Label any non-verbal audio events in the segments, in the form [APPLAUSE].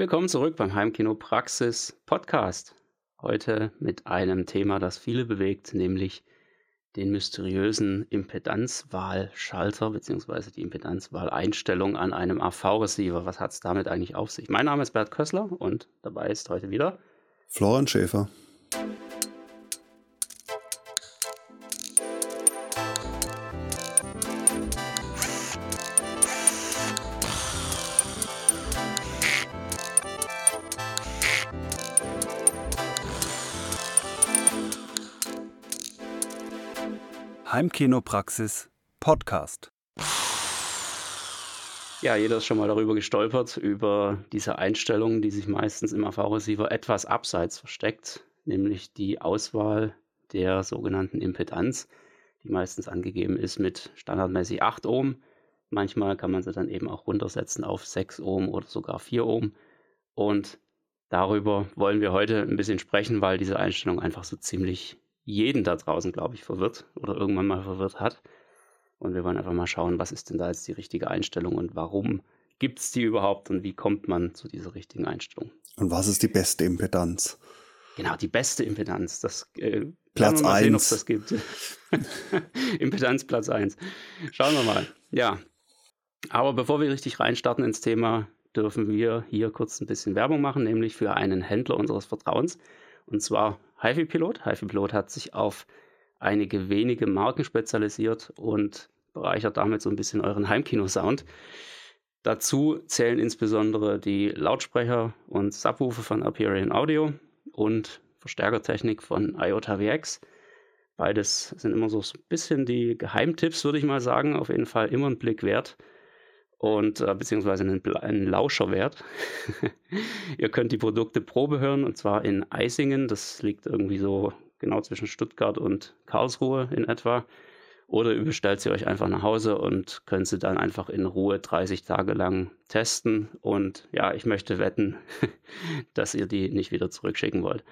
Willkommen zurück beim Heimkino Praxis Podcast. Heute mit einem Thema, das viele bewegt, nämlich den mysteriösen Impedanzwahlschalter bzw. die Impedanzwahleinstellung an einem AV-Receiver. Was hat es damit eigentlich auf sich? Mein Name ist Bert Kössler und dabei ist heute wieder Florian Schäfer. Heimkinopraxis Podcast. Ja, jeder ist schon mal darüber gestolpert, über diese Einstellung, die sich meistens im AV-Receiver etwas abseits versteckt, nämlich die Auswahl der sogenannten Impedanz, die meistens angegeben ist mit standardmäßig 8 Ohm. Manchmal kann man sie dann eben auch runtersetzen auf 6 Ohm oder sogar 4 Ohm. Und darüber wollen wir heute ein bisschen sprechen, weil diese Einstellung einfach so ziemlich jeden da draußen, glaube ich, verwirrt oder irgendwann mal verwirrt hat. Und wir wollen einfach mal schauen, was ist denn da jetzt die richtige Einstellung und warum gibt es die überhaupt und wie kommt man zu dieser richtigen Einstellung. Und was ist die beste Impedanz? Genau, die beste Impedanz. Das, äh, Platz 1. das gibt. [LAUGHS] Impedanz Platz 1. Schauen wir mal. Ja. Aber bevor wir richtig reinstarten ins Thema, dürfen wir hier kurz ein bisschen Werbung machen, nämlich für einen Händler unseres Vertrauens. Und zwar HiFi Pilot. HiFi Pilot hat sich auf einige wenige Marken spezialisiert und bereichert damit so ein bisschen euren Heimkino-Sound. Dazu zählen insbesondere die Lautsprecher und Subwoofer von Aperion Audio und Verstärkertechnik von IOTA VX. Beides sind immer so ein bisschen die Geheimtipps, würde ich mal sagen. Auf jeden Fall immer einen Blick wert und äh, beziehungsweise einen, einen Lauscherwert. [LAUGHS] Ihr könnt die Produkte Probe hören und zwar in Eisingen. Das liegt irgendwie so genau zwischen Stuttgart und Karlsruhe in etwa. Oder ihr bestellt sie euch einfach nach Hause und könnt sie dann einfach in Ruhe 30 Tage lang testen. Und ja, ich möchte wetten, [LAUGHS] dass ihr die nicht wieder zurückschicken wollt.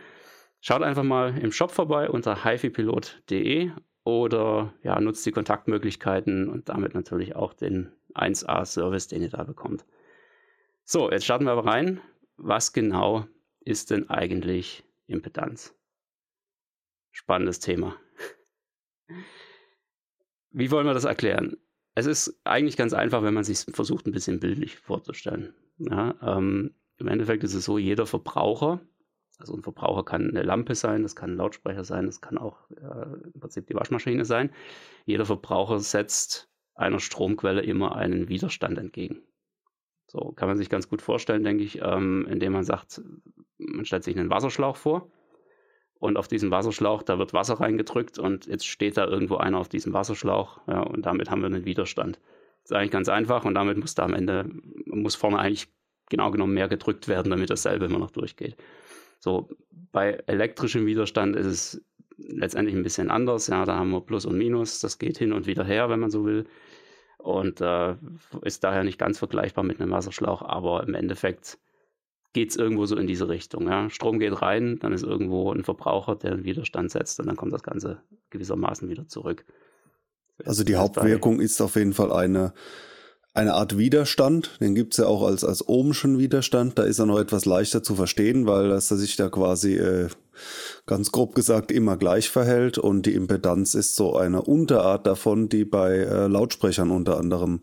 Schaut einfach mal im Shop vorbei unter hifipilot.de oder ja, nutzt die Kontaktmöglichkeiten und damit natürlich auch den 1A-Service, den ihr da bekommt. So, jetzt starten wir aber rein. Was genau ist denn eigentlich Impedanz? Spannendes Thema. Wie wollen wir das erklären? Es ist eigentlich ganz einfach, wenn man sich versucht, ein bisschen bildlich vorzustellen. Ja, ähm, Im Endeffekt ist es so, jeder Verbraucher, also ein Verbraucher kann eine Lampe sein, das kann ein Lautsprecher sein, das kann auch äh, im Prinzip die Waschmaschine sein. Jeder Verbraucher setzt einer Stromquelle immer einen Widerstand entgegen. So kann man sich ganz gut vorstellen, denke ich, ähm, indem man sagt, man stellt sich einen Wasserschlauch vor und auf diesen Wasserschlauch, da wird Wasser reingedrückt und jetzt steht da irgendwo einer auf diesem Wasserschlauch ja, und damit haben wir einen Widerstand. Das ist eigentlich ganz einfach und damit muss da am Ende, muss vorne eigentlich genau genommen mehr gedrückt werden, damit dasselbe immer noch durchgeht. So, bei elektrischem Widerstand ist es letztendlich ein bisschen anders. Ja, da haben wir Plus und Minus. Das geht hin und wieder her, wenn man so will. Und äh, ist daher nicht ganz vergleichbar mit einem Wasserschlauch, aber im Endeffekt geht es irgendwo so in diese Richtung. Ja. Strom geht rein, dann ist irgendwo ein Verbraucher, der einen Widerstand setzt und dann kommt das Ganze gewissermaßen wieder zurück. Also die Hauptwirkung ist auf jeden Fall eine eine Art Widerstand, den gibt's ja auch als, als ohmschen Widerstand, da ist er noch etwas leichter zu verstehen, weil er sich da quasi äh, ganz grob gesagt immer gleich verhält. Und die Impedanz ist so eine Unterart davon, die bei äh, Lautsprechern unter anderem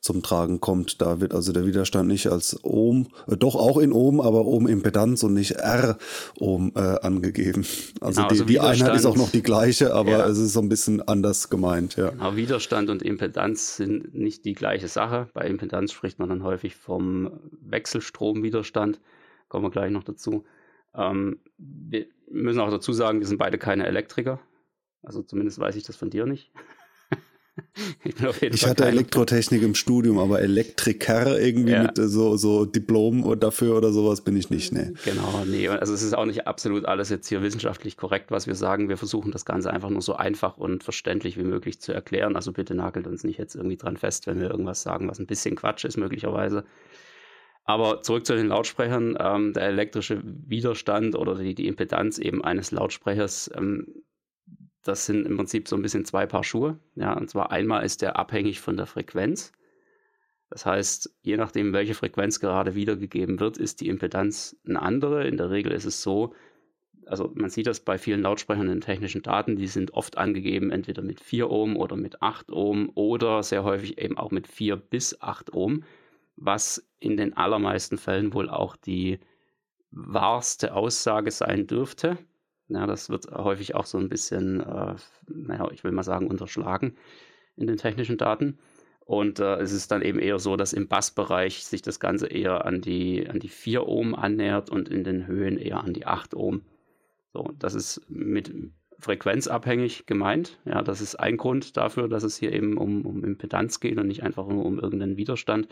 zum Tragen kommt. Da wird also der Widerstand nicht als Ohm, äh, doch auch in Ohm, aber Ohm-Impedanz und nicht R-Ohm äh, angegeben. Also, genau, also die, die Einheit ist auch noch die gleiche, aber ja. es ist so ein bisschen anders gemeint. Ja. Aber Widerstand und Impedanz sind nicht die gleiche Sache. Bei Impedanz spricht man dann häufig vom Wechselstromwiderstand. Kommen wir gleich noch dazu. Ähm, wir müssen auch dazu sagen, wir sind beide keine Elektriker. Also zumindest weiß ich das von dir nicht. Ich, ich hatte Elektrotechnik im Studium, aber Elektriker irgendwie ja. mit äh, so, so Diplom dafür oder sowas bin ich nicht, ne. Genau, nee. Also es ist auch nicht absolut alles jetzt hier wissenschaftlich korrekt, was wir sagen. Wir versuchen das Ganze einfach nur so einfach und verständlich wie möglich zu erklären. Also bitte nagelt uns nicht jetzt irgendwie dran fest, wenn wir irgendwas sagen, was ein bisschen Quatsch ist, möglicherweise. Aber zurück zu den Lautsprechern. Ähm, der elektrische Widerstand oder die, die Impedanz eben eines Lautsprechers ähm, das sind im Prinzip so ein bisschen zwei Paar Schuhe. Ja, und zwar einmal ist der abhängig von der Frequenz. Das heißt, je nachdem, welche Frequenz gerade wiedergegeben wird, ist die Impedanz eine andere. In der Regel ist es so, also man sieht das bei vielen Lautsprechern in technischen Daten, die sind oft angegeben entweder mit 4 Ohm oder mit 8 Ohm oder sehr häufig eben auch mit 4 bis 8 Ohm, was in den allermeisten Fällen wohl auch die wahrste Aussage sein dürfte. Ja, das wird häufig auch so ein bisschen, äh, naja, ich will mal sagen, unterschlagen in den technischen Daten. Und äh, es ist dann eben eher so, dass im Bassbereich sich das Ganze eher an die, an die 4 Ohm annähert und in den Höhen eher an die 8 Ohm. So, das ist mit frequenzabhängig gemeint. Ja, das ist ein Grund dafür, dass es hier eben um, um Impedanz geht und nicht einfach nur um irgendeinen Widerstand.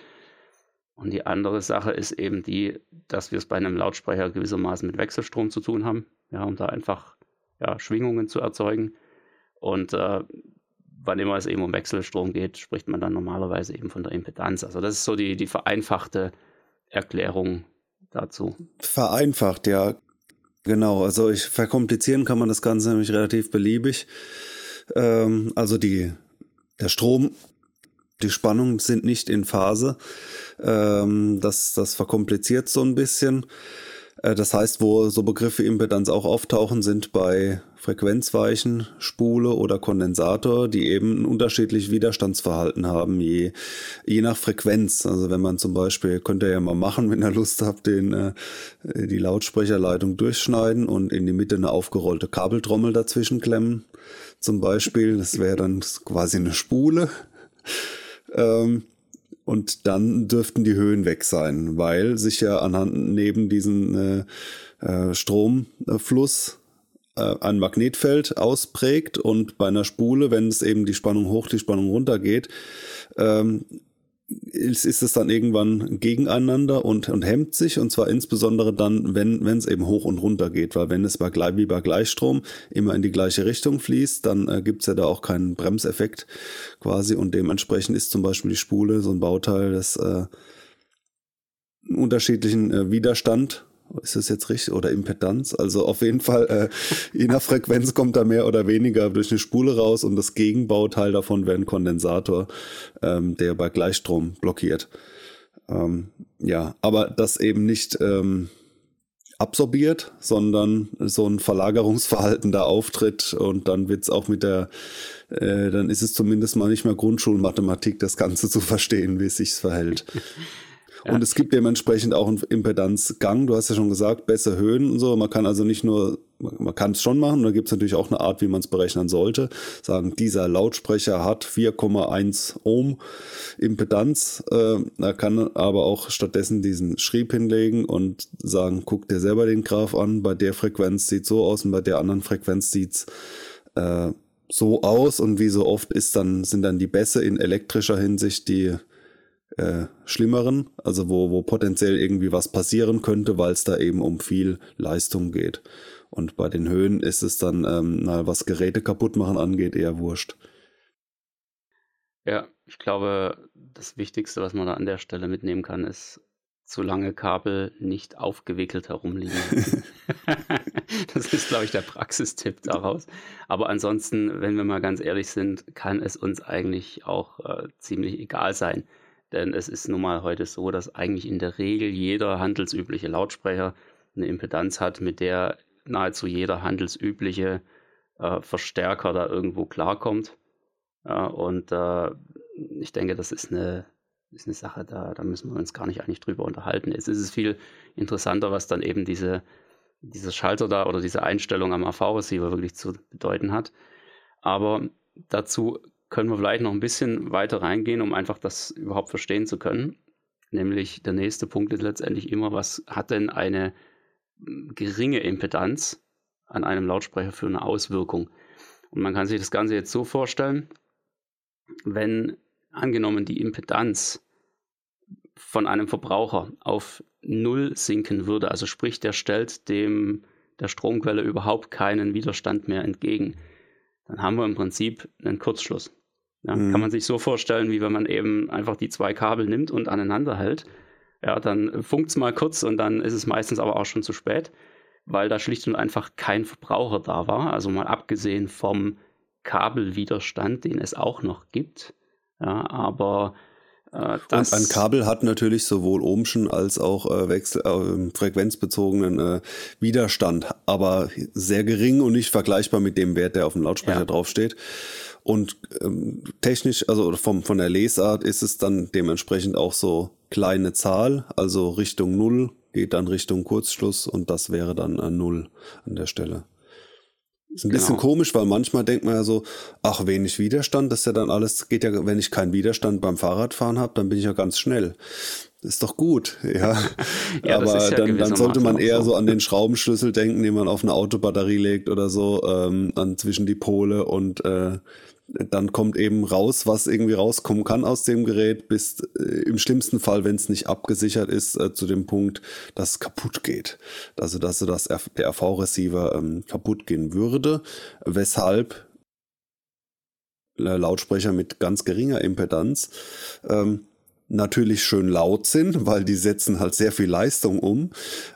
Und die andere Sache ist eben die, dass wir es bei einem Lautsprecher gewissermaßen mit Wechselstrom zu tun haben, ja, um da einfach ja, Schwingungen zu erzeugen. Und äh, wann immer es eben um Wechselstrom geht, spricht man dann normalerweise eben von der Impedanz. Also das ist so die, die vereinfachte Erklärung dazu. Vereinfacht, ja. Genau, also ich verkomplizieren kann man das Ganze nämlich relativ beliebig. Ähm, also die, der Strom, die Spannungen sind nicht in Phase. Ähm, das, das verkompliziert so ein bisschen. Äh, das heißt, wo so Begriffe Impedanz auch auftauchen, sind bei Frequenzweichen, Spule oder Kondensator, die eben ein unterschiedliches Widerstandsverhalten haben, je, je nach Frequenz. Also wenn man zum Beispiel, könnt ihr ja mal machen, wenn ihr Lust habt, den, äh, die Lautsprecherleitung durchschneiden und in die Mitte eine aufgerollte Kabeltrommel dazwischen klemmen. Zum Beispiel, das wäre dann quasi eine Spule. Ähm, und dann dürften die Höhen weg sein, weil sich ja anhand neben diesem äh, äh, Stromfluss äh, ein Magnetfeld ausprägt und bei einer Spule, wenn es eben die Spannung hoch, die Spannung runter geht, ähm, ist, ist es dann irgendwann gegeneinander und, und hemmt sich. Und zwar insbesondere dann, wenn es eben hoch und runter geht, weil wenn es bei, wie bei Gleichstrom immer in die gleiche Richtung fließt, dann äh, gibt es ja da auch keinen Bremseffekt quasi. Und dementsprechend ist zum Beispiel die Spule so ein Bauteil, das äh, einen unterschiedlichen äh, Widerstand ist das jetzt richtig? Oder Impedanz? Also auf jeden Fall, äh, je nach Frequenz kommt da mehr oder weniger durch eine Spule raus und das Gegenbauteil davon wäre ein Kondensator, ähm, der bei Gleichstrom blockiert. Ähm, ja, aber das eben nicht ähm, absorbiert, sondern so ein Verlagerungsverhalten da auftritt und dann wird's auch mit der, äh, dann ist es zumindest mal nicht mehr Grundschulmathematik, das Ganze zu verstehen, wie es sich verhält. [LAUGHS] Und es gibt dementsprechend auch einen Impedanzgang. Du hast ja schon gesagt, bessere Höhen und so. Man kann also nicht nur, man kann es schon machen. Da gibt es natürlich auch eine Art, wie man es berechnen sollte. Sagen, dieser Lautsprecher hat 4,1 Ohm Impedanz. Äh, er kann aber auch stattdessen diesen Schrieb hinlegen und sagen, guck dir selber den Graph an. Bei der Frequenz sieht so aus und bei der anderen Frequenz sieht's äh, so aus und wie so oft ist dann, sind dann die Bässe in elektrischer Hinsicht die äh, schlimmeren, also wo, wo potenziell irgendwie was passieren könnte, weil es da eben um viel Leistung geht. Und bei den Höhen ist es dann, ähm, na, was Geräte kaputt machen angeht, eher wurscht. Ja, ich glaube, das Wichtigste, was man da an der Stelle mitnehmen kann, ist, zu lange Kabel nicht aufgewickelt herumliegen. [LAUGHS] [LAUGHS] das ist, glaube ich, der Praxistipp daraus. Aber ansonsten, wenn wir mal ganz ehrlich sind, kann es uns eigentlich auch äh, ziemlich egal sein, denn es ist nun mal heute so, dass eigentlich in der Regel jeder handelsübliche Lautsprecher eine Impedanz hat, mit der nahezu jeder handelsübliche äh, Verstärker da irgendwo klarkommt. Äh, und äh, ich denke, das ist eine, ist eine Sache, da, da müssen wir uns gar nicht eigentlich drüber unterhalten. Jetzt ist es viel interessanter, was dann eben diese, dieser Schalter da oder diese Einstellung am AV-Receiver wirklich zu bedeuten hat. Aber dazu können wir vielleicht noch ein bisschen weiter reingehen, um einfach das überhaupt verstehen zu können. Nämlich der nächste Punkt ist letztendlich immer, was hat denn eine hm, geringe Impedanz an einem Lautsprecher für eine Auswirkung? Und man kann sich das Ganze jetzt so vorstellen, wenn angenommen die Impedanz von einem Verbraucher auf Null sinken würde, also sprich, der stellt dem der Stromquelle überhaupt keinen Widerstand mehr entgegen, dann haben wir im Prinzip einen Kurzschluss. Ja, mhm. Kann man sich so vorstellen, wie wenn man eben einfach die zwei Kabel nimmt und aneinander hält. Ja, dann funkt es mal kurz und dann ist es meistens aber auch schon zu spät, weil da schlicht und einfach kein Verbraucher da war. Also mal abgesehen vom Kabelwiderstand, den es auch noch gibt. Ja, aber Äh, und ein Kabel hat natürlich sowohl ohmschen als auch äh, Wechsel, äh, frequenzbezogenen äh, Widerstand, aber sehr gering und nicht vergleichbar mit dem Wert, der auf dem Lautsprecher ja. draufsteht. Und ähm, technisch, also vom, von der Lesart ist es dann dementsprechend auch so kleine Zahl, also Richtung Null geht dann Richtung Kurzschluss und das wäre dann ein Null an der Stelle. Ist ein bisschen genau. komisch, weil manchmal denkt man ja so, ach, wenig Widerstand, das ist ja dann alles, geht ja, wenn ich keinen Widerstand beim Fahrradfahren habe, dann bin ich ja ganz schnell. ist doch gut, [LAUGHS] ja. ja Aber ja dann, dann sollte man eher so. so an den Schraubenschlüssel denken, den man auf eine Autobatterie legt oder so, ähm, dann zwischen die Pole und äh, dann kommt eben raus, was irgendwie rauskommen kann aus dem Gerät, bis äh, im schlimmsten Fall, wenn es nicht abgesichert ist, äh, zu dem Punkt, dass es kaputt geht. Also dass das der RV-Receiver ähm, kaputt gehen würde, weshalb Lautsprecher mit ganz geringer Impedanz ähm, natürlich schön laut sind, [LAUGHS] weil die setzen halt sehr viel Leistung um,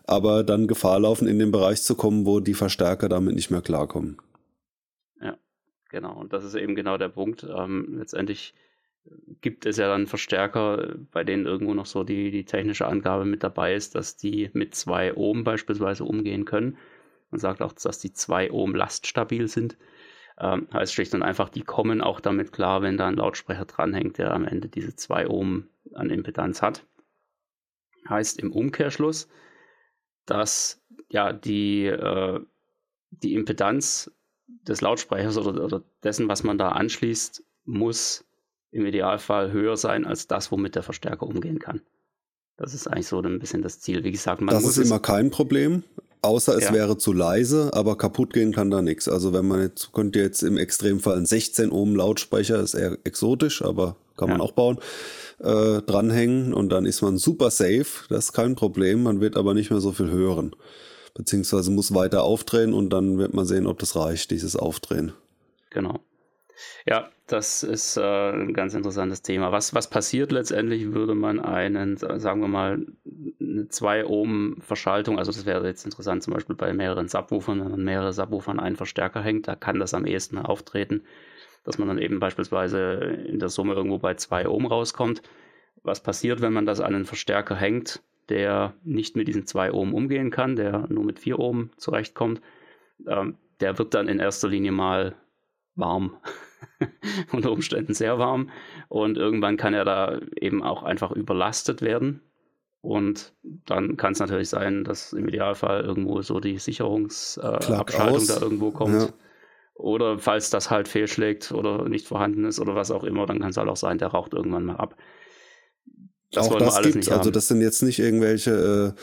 aber dann Gefahr laufen, in den Bereich zu kommen, wo die Verstärker damit nicht mehr klarkommen. Genau, und das ist eben genau der Punkt. Ähm, letztendlich gibt es ja dann Verstärker, bei denen irgendwo noch so die, die technische Angabe mit dabei ist, dass die mit 2 Ohm beispielsweise umgehen können. Man sagt auch, dass die 2 Ohm laststabil sind. Ähm, heißt schlicht und einfach, die kommen auch damit klar, wenn da ein Lautsprecher dranhängt, der am Ende diese 2 Ohm an Impedanz hat. Heißt im Umkehrschluss, dass ja die, äh, die Impedanz des Lautsprechers oder, oder dessen, was man da anschließt, muss im Idealfall höher sein als das, womit der Verstärker umgehen kann. Das ist eigentlich so ein bisschen das Ziel. Wie gesagt, man das ist immer kein Problem, außer es ja. wäre zu leise, aber kaputt gehen kann da nichts. Also wenn man jetzt, könnte jetzt im Extremfall ein 16 Ohm Lautsprecher, ist eher exotisch, aber kann man auch bauen, äh, dranhängen und dann ist man super safe, das ist kein Problem, man wird aber nicht mehr so viel hören beziehungsweise muss weiter aufdrehen und dann wird man sehen, ob das reicht, dieses Aufdrehen. Genau. Ja, das ist äh, ein ganz interessantes Thema. Was, was passiert letztendlich, würde man einen, sagen wir mal, eine 2 Ohm Verschaltung, also das wäre jetzt interessant zum Beispiel bei mehreren Subwoofern, wenn man mehrere Subwoofer an einen Verstärker hängt, da kann das am ehesten auftreten, dass man dann eben beispielsweise in der Summe irgendwo bei 2 Ohm rauskommt. Was passiert, wenn man das an einen Verstärker hängt? Der nicht mit diesen 2 Ohm umgehen kann, der nur mit 4 Ohm zurechtkommt, ähm, der wird dann in erster Linie mal warm. [LAUGHS] Unter Umständen sehr warm. Und irgendwann kann er da eben auch einfach überlastet werden. Und dann kann es natürlich sein, dass im Idealfall irgendwo so die Sicherungsabschaltung äh, da irgendwo kommt. Ja. Oder falls das halt fehlschlägt oder nicht vorhanden ist oder was auch immer, dann kann es halt auch sein, der raucht irgendwann mal ab. Das auch das gibt also das sind jetzt nicht irgendwelche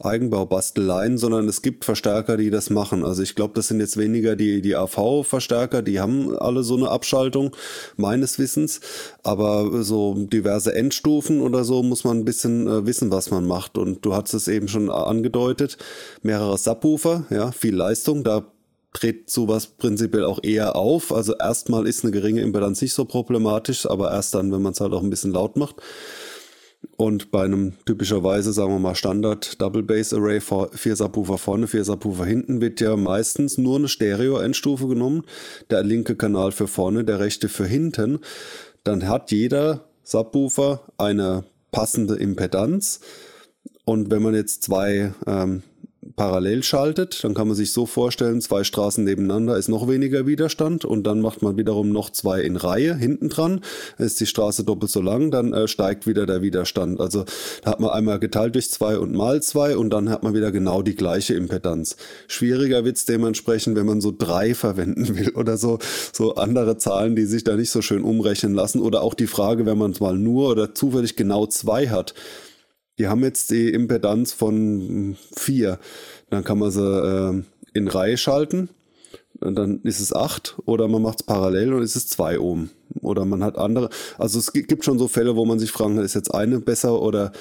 äh, Eigenbaubasteleien, sondern es gibt Verstärker, die das machen. Also ich glaube, das sind jetzt weniger die, die AV-Verstärker, die haben alle so eine Abschaltung, meines Wissens. Aber so diverse Endstufen oder so muss man ein bisschen äh, wissen, was man macht. Und du hast es eben schon angedeutet, mehrere Subwoofer, ja, viel Leistung, da tritt sowas prinzipiell auch eher auf. Also erstmal ist eine geringe Impedanz nicht so problematisch, aber erst dann, wenn man es halt auch ein bisschen laut macht. Und bei einem typischerweise, sagen wir mal, Standard Double Bass Array, vier Subwoofer vorne, vier Subwoofer hinten, wird ja meistens nur eine Stereo-Endstufe genommen. Der linke Kanal für vorne, der rechte für hinten. Dann hat jeder Subwoofer eine passende Impedanz. Und wenn man jetzt zwei ähm, parallel schaltet, dann kann man sich so vorstellen, zwei Straßen nebeneinander ist noch weniger Widerstand und dann macht man wiederum noch zwei in Reihe hinten dran, ist die Straße doppelt so lang, dann äh, steigt wieder der Widerstand. Also da hat man einmal geteilt durch zwei und mal zwei und dann hat man wieder genau die gleiche Impedanz. Schwieriger wird's dementsprechend, wenn man so drei verwenden will oder so, so andere Zahlen, die sich da nicht so schön umrechnen lassen oder auch die Frage, wenn man mal nur oder zufällig genau zwei hat, die haben jetzt die Impedanz von 4. Dann kann man sie äh, in Reihe schalten. Und dann ist es 8 oder man macht es parallel und ist es 2 Ohm. Oder man hat andere. Also es gibt schon so Fälle, wo man sich fragen, ist jetzt eine besser oder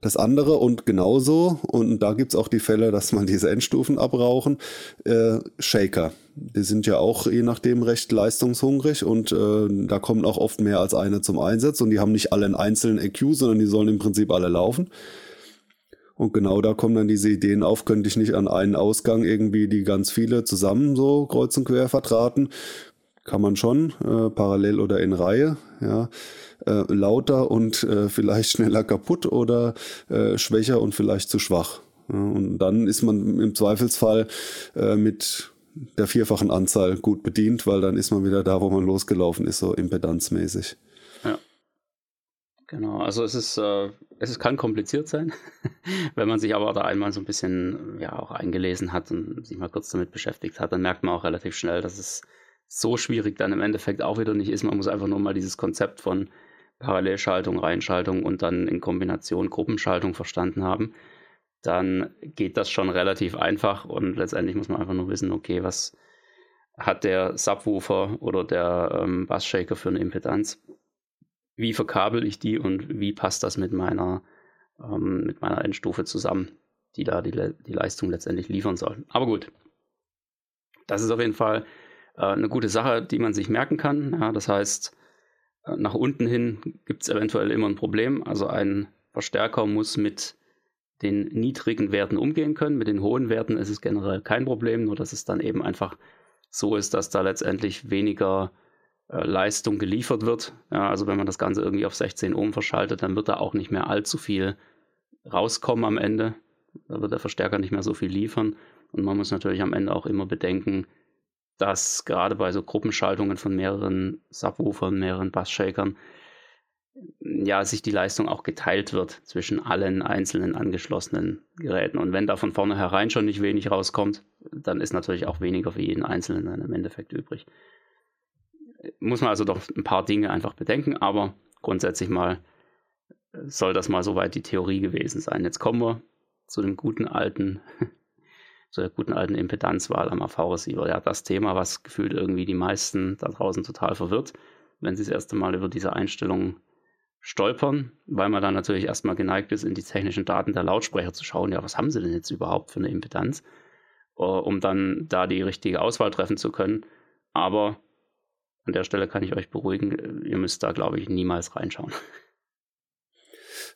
das andere und genauso, und da gibt's auch die Fälle, dass man diese Endstufen abrauchen, äh, Shaker. Die sind ja auch je nachdem recht leistungshungrig und äh, da kommen auch oft mehr als eine zum Einsatz und die haben nicht alle einen einzelnen EQ, sondern die sollen im Prinzip alle laufen. Und genau da kommen dann diese Ideen auf, könnte ich nicht an einen Ausgang irgendwie die ganz viele zusammen so kreuz und quer vertraten, kann man schon, äh, parallel oder in Reihe, ja. Äh, lauter und äh, vielleicht schneller kaputt oder äh, schwächer und vielleicht zu schwach. Ja, und dann ist man im Zweifelsfall äh, mit der vierfachen Anzahl gut bedient, weil dann ist man wieder da, wo man losgelaufen ist, so impedanzmäßig. Ja. Genau, also es ist, äh, es kann kompliziert sein, [LAUGHS] wenn man sich aber da einmal so ein bisschen ja auch eingelesen hat und sich mal kurz damit beschäftigt hat, dann merkt man auch relativ schnell, dass es so schwierig dann im Endeffekt auch wieder nicht ist. Man muss einfach nur mal dieses Konzept von Parallelschaltung, Reihenschaltung und dann in Kombination Gruppenschaltung verstanden haben, dann geht das schon relativ einfach und letztendlich muss man einfach nur wissen, okay, was hat der Subwoofer oder der ähm, Bassshaker für eine Impedanz? Wie verkabel ich die und wie passt das mit meiner, ähm, mit meiner Endstufe zusammen, die da die, die Leistung letztendlich liefern soll? Aber gut, das ist auf jeden Fall äh, eine gute Sache, die man sich merken kann. Ja, das heißt, nach unten hin gibt es eventuell immer ein Problem. Also ein Verstärker muss mit den niedrigen Werten umgehen können. Mit den hohen Werten ist es generell kein Problem, nur dass es dann eben einfach so ist, dass da letztendlich weniger äh, Leistung geliefert wird. Ja, also wenn man das Ganze irgendwie auf 16 Ohm verschaltet, dann wird da auch nicht mehr allzu viel rauskommen am Ende. Da wird der Verstärker nicht mehr so viel liefern. Und man muss natürlich am Ende auch immer bedenken, dass gerade bei so Gruppenschaltungen von mehreren Subwoofern, mehreren Bassshakern, ja, sich die Leistung auch geteilt wird zwischen allen einzelnen angeschlossenen Geräten. Und wenn da von vornherein schon nicht wenig rauskommt, dann ist natürlich auch weniger für jeden Einzelnen dann im Endeffekt übrig. Muss man also doch ein paar Dinge einfach bedenken, aber grundsätzlich mal soll das mal soweit die Theorie gewesen sein. Jetzt kommen wir zu dem guten alten zu der guten alten Impedanzwahl am AV-Receiver. Ja, das Thema, was gefühlt irgendwie die meisten da draußen total verwirrt, wenn sie das erste Mal über diese Einstellungen stolpern, weil man dann natürlich erstmal geneigt ist, in die technischen Daten der Lautsprecher zu schauen, ja, was haben sie denn jetzt überhaupt für eine Impedanz, uh, um dann da die richtige Auswahl treffen zu können. Aber an der Stelle kann ich euch beruhigen, ihr müsst da, glaube ich, niemals reinschauen.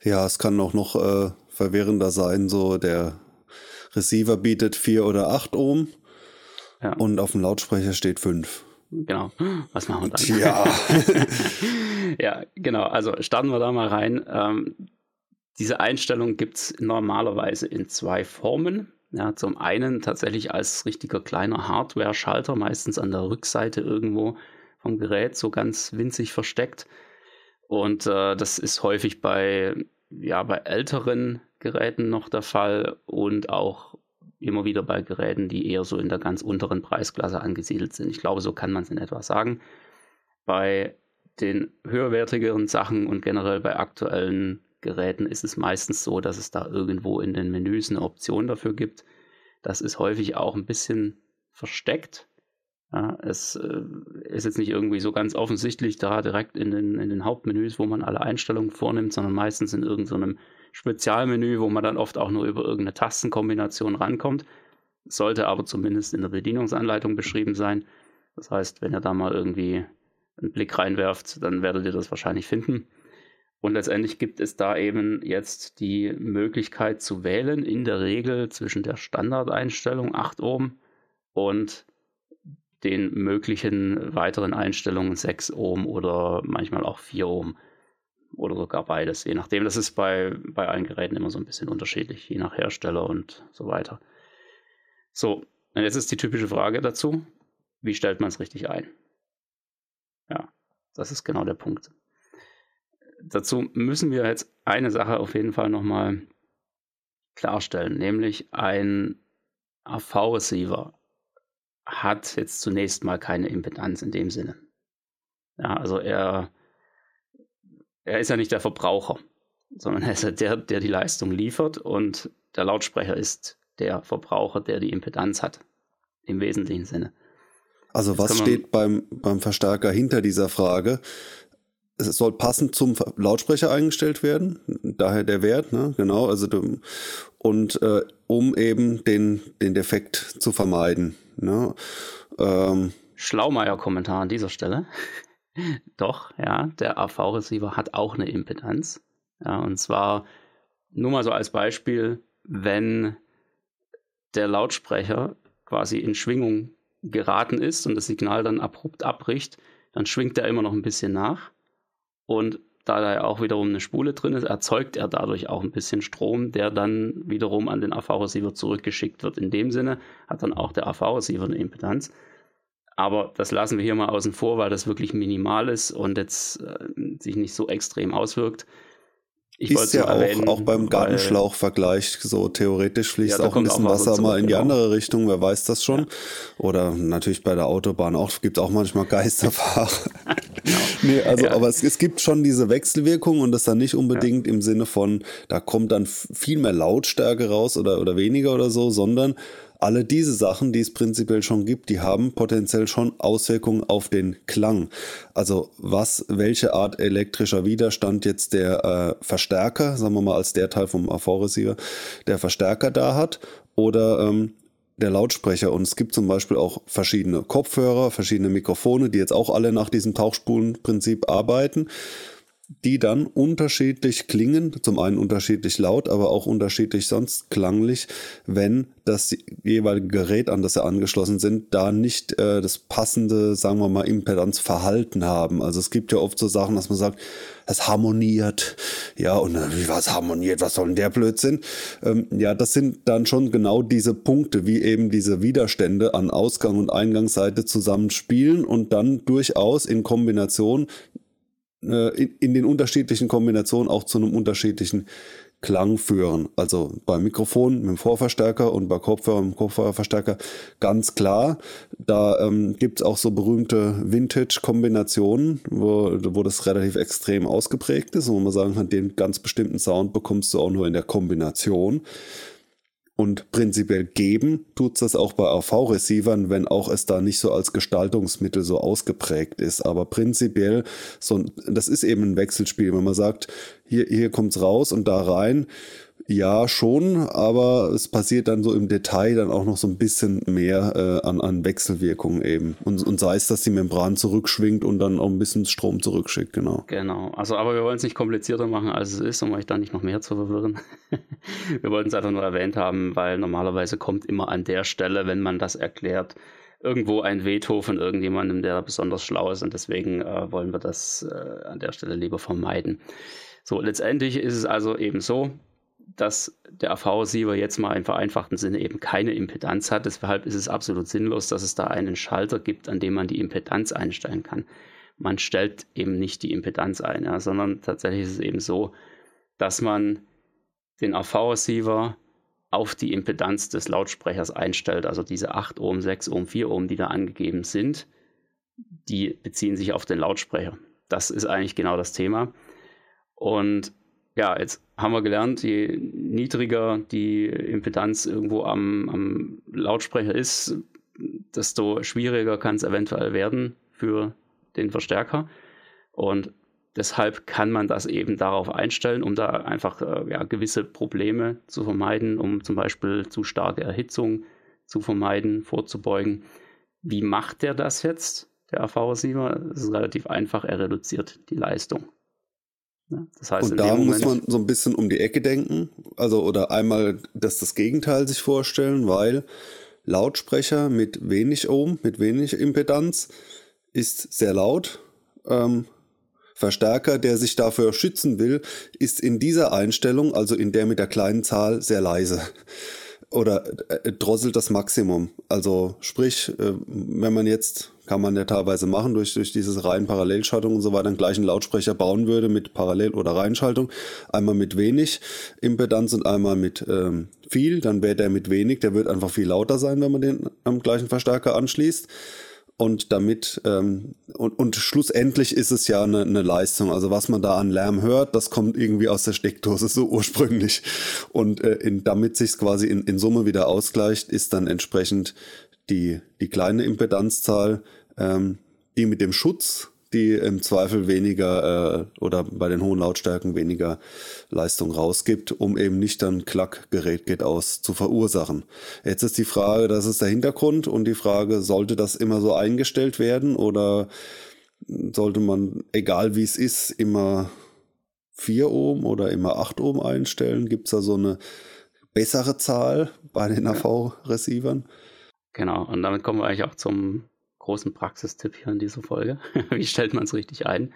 Ja, es kann auch noch äh, verwirrender sein, so der Receiver bietet 4 oder 8 Ohm ja. und auf dem Lautsprecher steht 5. Genau. Was machen wir dann? Ja. [LAUGHS] ja, genau. Also starten wir da mal rein. Ähm, diese Einstellung gibt es normalerweise in zwei Formen. Ja, zum einen tatsächlich als richtiger kleiner Hardware-Schalter, meistens an der Rückseite irgendwo vom Gerät, so ganz winzig versteckt. Und äh, das ist häufig bei, ja, bei älteren Geräten noch der Fall und auch immer wieder bei Geräten, die eher so in der ganz unteren Preisklasse angesiedelt sind. Ich glaube, so kann man es in etwa sagen. Bei den höherwertigeren Sachen und generell bei aktuellen Geräten ist es meistens so, dass es da irgendwo in den Menüs eine Option dafür gibt. Das ist häufig auch ein bisschen versteckt. Ja, es äh, ist jetzt nicht irgendwie so ganz offensichtlich da direkt in den, in den Hauptmenüs, wo man alle Einstellungen vornimmt, sondern meistens in irgendeinem Spezialmenü, wo man dann oft auch nur über irgendeine Tastenkombination rankommt. Sollte aber zumindest in der Bedienungsanleitung beschrieben sein. Das heißt, wenn ihr da mal irgendwie einen Blick reinwerft, dann werdet ihr das wahrscheinlich finden. Und letztendlich gibt es da eben jetzt die Möglichkeit zu wählen, in der Regel zwischen der Standardeinstellung 8 Ohm und den möglichen weiteren Einstellungen 6 Ohm oder manchmal auch 4 Ohm oder sogar beides, je nachdem. Das ist bei, bei allen Geräten immer so ein bisschen unterschiedlich, je nach Hersteller und so weiter. So, und jetzt ist die typische Frage dazu, wie stellt man es richtig ein? Ja, das ist genau der Punkt. Dazu müssen wir jetzt eine Sache auf jeden Fall nochmal klarstellen, nämlich ein AV-Receiver hat jetzt zunächst mal keine Impedanz in dem Sinne. Ja, also er er ist ja nicht der Verbraucher, sondern er ist ja der, der die Leistung liefert und der Lautsprecher ist der Verbraucher, der die Impedanz hat. Im wesentlichen Sinne. Also was steht beim, beim Verstärker hinter dieser Frage? Es soll passend zum Lautsprecher eingestellt werden, daher der Wert, ne? genau, also und äh, um eben den, den Defekt zu vermeiden. Ne? Ähm, Schlaumeier-Kommentar an dieser Stelle. Doch, ja, der AV-Receiver hat auch eine Impedanz. Ja, und zwar nur mal so als Beispiel, wenn der Lautsprecher quasi in Schwingung geraten ist und das Signal dann abrupt abbricht, dann schwingt er immer noch ein bisschen nach. Und da da ja auch wiederum eine Spule drin ist, erzeugt er dadurch auch ein bisschen Strom, der dann wiederum an den AV-Receiver zurückgeschickt wird. In dem Sinne hat dann auch der AV-Receiver eine Impedanz. Aber das lassen wir hier mal außen vor, weil das wirklich minimal ist und jetzt äh, sich nicht so extrem auswirkt. Ich ist ja auch, erwähnen, auch beim Gartenschlauch-Vergleich so theoretisch fließt ja, auch ein bisschen Wasser mal in die genau. andere Richtung, wer weiß das schon. Ja. Oder natürlich bei der Autobahn auch, gibt auch manchmal Geisterfahrer. [LAUGHS] genau. [LAUGHS] nee, also, ja. aber es, es gibt schon diese Wechselwirkung und das dann nicht unbedingt im Sinne von, da kommt dann viel mehr Lautstärke raus oder, oder weniger oder so, sondern alle diese Sachen, die es prinzipiell schon gibt, die haben potenziell schon Auswirkungen auf den Klang. Also was, welche Art elektrischer Widerstand jetzt der äh, Verstärker, sagen wir mal als der Teil vom AV-Receiver, der Verstärker da hat oder ähm, der Lautsprecher. Und es gibt zum Beispiel auch verschiedene Kopfhörer, verschiedene Mikrofone, die jetzt auch alle nach diesem Tauchspulenprinzip arbeiten die dann unterschiedlich klingen, zum einen unterschiedlich laut, aber auch unterschiedlich sonst klanglich, wenn das jeweilige Gerät, an das sie angeschlossen sind, da nicht äh, das passende, sagen wir mal, Impedanzverhalten haben. Also es gibt ja oft so Sachen, dass man sagt, es harmoniert, ja, und äh, wie was harmoniert, was soll denn der Blödsinn? Ähm, ja, das sind dann schon genau diese Punkte, wie eben diese Widerstände an Ausgang- und Eingangsseite zusammenspielen und dann durchaus in Kombination äh, in, in den unterschiedlichen Kombinationen auch zu einem unterschiedlichen Klang führen. Also beim Mikrofon mit dem Vorverstärker und bei Kopfhörer mit dem Kopfhörerverstärker ganz klar. Da ähm, gibt es auch so berühmte Vintage-Kombinationen, wo, wo das relativ extrem ausgeprägt ist und wo man sagen kann, den ganz bestimmten Sound bekommst du auch nur in der Kombination. Und prinzipiell geben tut es das auch bei AV-Receivern, wenn auch es da nicht so als Gestaltungsmittel so ausgeprägt ist. Aber prinzipiell, so, das ist eben ein Wechselspiel. Wenn man sagt, hier, hier kommt's raus und da rein, ja, schon, aber es passiert dann so im Detail dann auch noch so ein bisschen mehr äh, an, an Wechselwirkungen eben. Und, und sei es, dass die Membran zurückschwingt und dann auch ein bisschen Strom zurückschickt, genau. Genau, also aber wir wollen es nicht komplizierter machen, als es ist, um euch da nicht noch mehr zu verwirren. [LAUGHS] wir wollten es einfach nur erwähnt haben, weil normalerweise kommt immer an der Stelle, wenn man das erklärt, irgendwo ein Veto von irgendjemandem, der besonders schlau ist und deswegen äh, wollen wir das äh, an der Stelle lieber vermeiden. So, letztendlich ist es also eben so, dass der AV-Receiver jetzt mal im vereinfachten Sinne eben keine Impedanz hat. Deshalb ist es absolut sinnlos, dass es da einen Schalter gibt, an dem man die Impedanz einstellen kann. Man stellt eben nicht die Impedanz ein, ja, sondern tatsächlich ist es eben so, dass man den AV-Receiver auf die Impedanz des Lautsprechers einstellt. Also diese 8 Ohm, 6 Ohm, 4 Ohm, die da angegeben sind, die beziehen sich auf den Lautsprecher. Das ist eigentlich genau das Thema. Und ja, jetzt haben wir gelernt, je niedriger die Impedanz irgendwo am, am Lautsprecher ist, desto schwieriger kann es eventuell werden für den Verstärker. Und deshalb kann man das eben darauf einstellen, um da einfach äh, ja, gewisse Probleme zu vermeiden, um zum Beispiel zu starke Erhitzung zu vermeiden, vorzubeugen. Wie macht der das jetzt, der AV-Receiver? Es ist relativ einfach, er reduziert die Leistung. Ne? Das heißt, und da muss man so ein bisschen um die Ecke denken, also oder einmal das, das Gegenteil sich vorstellen, weil Lautsprecher mit wenig Ohm, mit wenig Impedanz ist sehr laut. Ähm, Verstärker, der sich dafür schützen will, ist in dieser Einstellung, also in der mit der kleinen Zahl, sehr leise oder äh, drosselt das Maximum. Also sprich, äh, wenn man jetzt, kann man ja teilweise machen, durch, durch diese rein Parallelschaltung und so weiter, einen gleichen Lautsprecher bauen würde mit Parallel- oder Reihenschaltung, einmal mit wenig Impedanz und einmal mit ähm, viel, dann wäre der mit wenig, der wird einfach viel lauter sein, wenn man den am gleichen Verstärker anschließt. Und damit, ähm, und, und schlussendlich ist es ja eine, eine Leistung. Also was man da an Lärm hört, das kommt irgendwie aus der Steckdose so ursprünglich. Und äh, in, damit sich quasi in, in Summe wieder ausgleicht, ist dann entsprechend die, die kleine Impedanzzahl, ähm, die mit dem Schutz die im Zweifel weniger äh, oder bei den hohen Lautstärken weniger Leistung rausgibt, um eben nicht dann Klack, Gerät geht aus zu verursachen. Jetzt ist die Frage, das ist der Hintergrund und die Frage, sollte das immer so eingestellt werden oder sollte man, egal wie es ist, immer 4 Ohm oder immer 8 Ohm einstellen? Gibt es da so eine bessere Zahl bei den AV-Receivern? Genau, und damit kommen wir eigentlich auch zum großen Praxistipp hier in dieser Folge. [LAUGHS] Wie stellt man es richtig ein?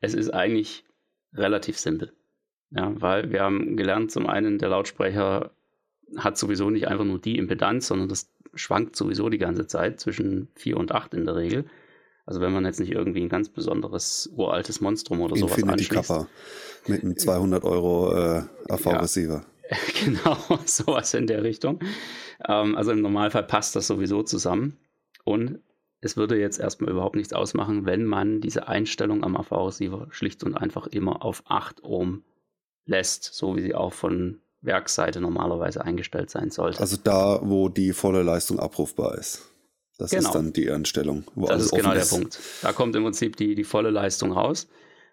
Es ist eigentlich relativ simpel. Ja, weil wir haben gelernt, zum einen, der Lautsprecher hat sowieso nicht einfach nur die Impedanz, sondern das schwankt sowieso die ganze Zeit zwischen 4 und 8 in der Regel. Also wenn man jetzt nicht irgendwie ein ganz besonderes uraltes Monstrum oder Infinity sowas anschließt. Kappa mit einem 200 Euro äh, AV-Receiver. [LAUGHS] Genau, sowas in der Richtung. Ähm, also im Normalfall passt das sowieso zusammen. Und es würde jetzt erstmal überhaupt nichts ausmachen, wenn man diese Einstellung am AV-Receiver schlicht und einfach immer auf 8 Ohm lässt, so wie sie auch von Werksseite normalerweise eingestellt sein sollte. Also da, wo die volle Leistung abrufbar ist. Das genau. ist dann die Einstellung. das ist genau der Punkt. Da kommt im Prinzip die, die volle Leistung raus.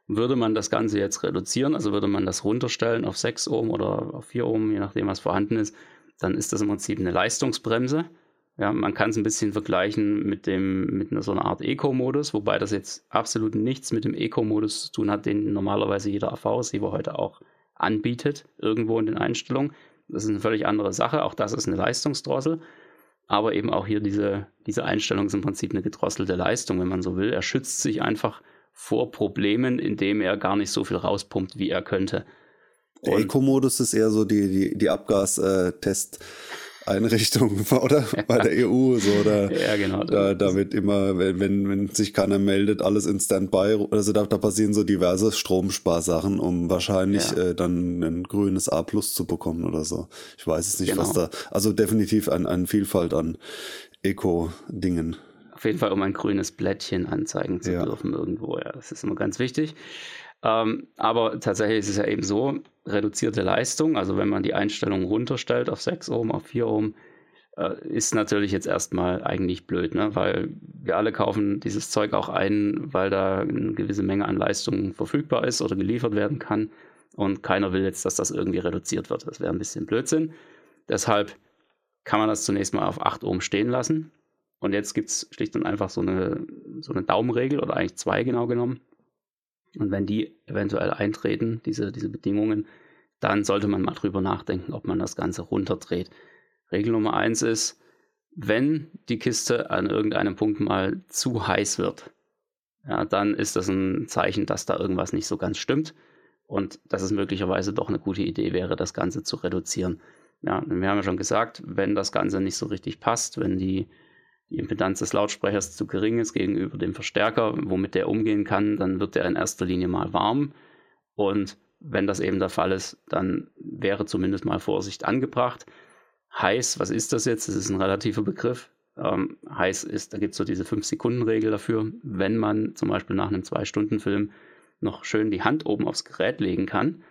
Würde man das Ganze jetzt reduzieren, also würde man das runterstellen auf 6 Ohm oder auf 4 Ohm, je nachdem, was vorhanden ist, dann ist das im Prinzip eine Leistungsbremse. Ja, man kann es ein bisschen vergleichen mit dem mit einer, so einer Art Eco-Modus, wobei das jetzt absolut nichts mit dem Eco-Modus zu tun hat, den normalerweise jeder AV-Receiver heute auch anbietet, irgendwo in den Einstellungen. Das ist eine völlig andere Sache. Auch das ist eine Leistungsdrossel. Aber eben auch hier diese, diese Einstellung ist im Prinzip eine gedrosselte Leistung, wenn man so will. Er schützt sich einfach vor Problemen, indem er gar nicht so viel rauspumpt, wie er könnte. Der Eco-Modus ist eher so die, die, die Abgastest. Einrichtung [LAUGHS] oder bei der EU so oder [LAUGHS] ja, genau, da, damit immer wenn, wenn, sich keiner meldet alles in Standby also da, da passieren so diverse Stromsparsachen um wahrscheinlich ja. äh, dann ein grünes A plus zu bekommen oder so ich weiß es nicht genau. was da also definitiv ein, eine Vielfalt an Eco Dingen auf jeden Fall um ein grünes Blättchen anzeigen zu dürfen irgendwo ja das ist immer ganz wichtig ähm, aber tatsächlich ist es ja eben so, reduzierte Leistung, also wenn man die Einstellung runterstellt auf 6 Ohm, auf 4 Ohm, äh, ist natürlich jetzt erstmal eigentlich blöd, ne? weil wir alle kaufen dieses Zeug auch ein, weil da eine gewisse Menge an Leistung verfügbar ist oder geliefert werden kann und keiner will jetzt, dass das irgendwie reduziert wird. Das wäre ein bisschen Blödsinn. Deshalb kann man das zunächst mal auf 8 Ohm stehen lassen. Und jetzt gibt es schlicht und einfach so eine, so eine Daumenregel oder eigentlich zwei genau genommen. Und wenn die eventuell eintreten, diese, diese Bedingungen, dann sollte man mal drüber nachdenken, ob man das Ganze runterdreht. Regel Nummer eins ist, wenn die Kiste an irgendeinem Punkt mal zu heiß wird, ja, dann ist das ein Zeichen, dass da irgendwas nicht so ganz stimmt und dass es möglicherweise doch eine gute Idee wäre, das Ganze zu reduzieren. Ja, wir haben ja schon gesagt, wenn das Ganze nicht so richtig passt, wenn die die Impedanz des Lautsprechers zu gering ist gegenüber dem Verstärker, womit der umgehen kann, dann wird der in erster Linie mal warm. Und wenn das eben der Fall ist, dann wäre zumindest mal Vorsicht angebracht. Heiß, was ist das jetzt? Das ist ein relativer Begriff. Ähm, heiß ist, da gibt es so diese 5-Sekunden-Regel dafür. Wenn man zum Beispiel nach einem 2-Stunden-Film noch schön die Hand oben aufs Gerät legen kann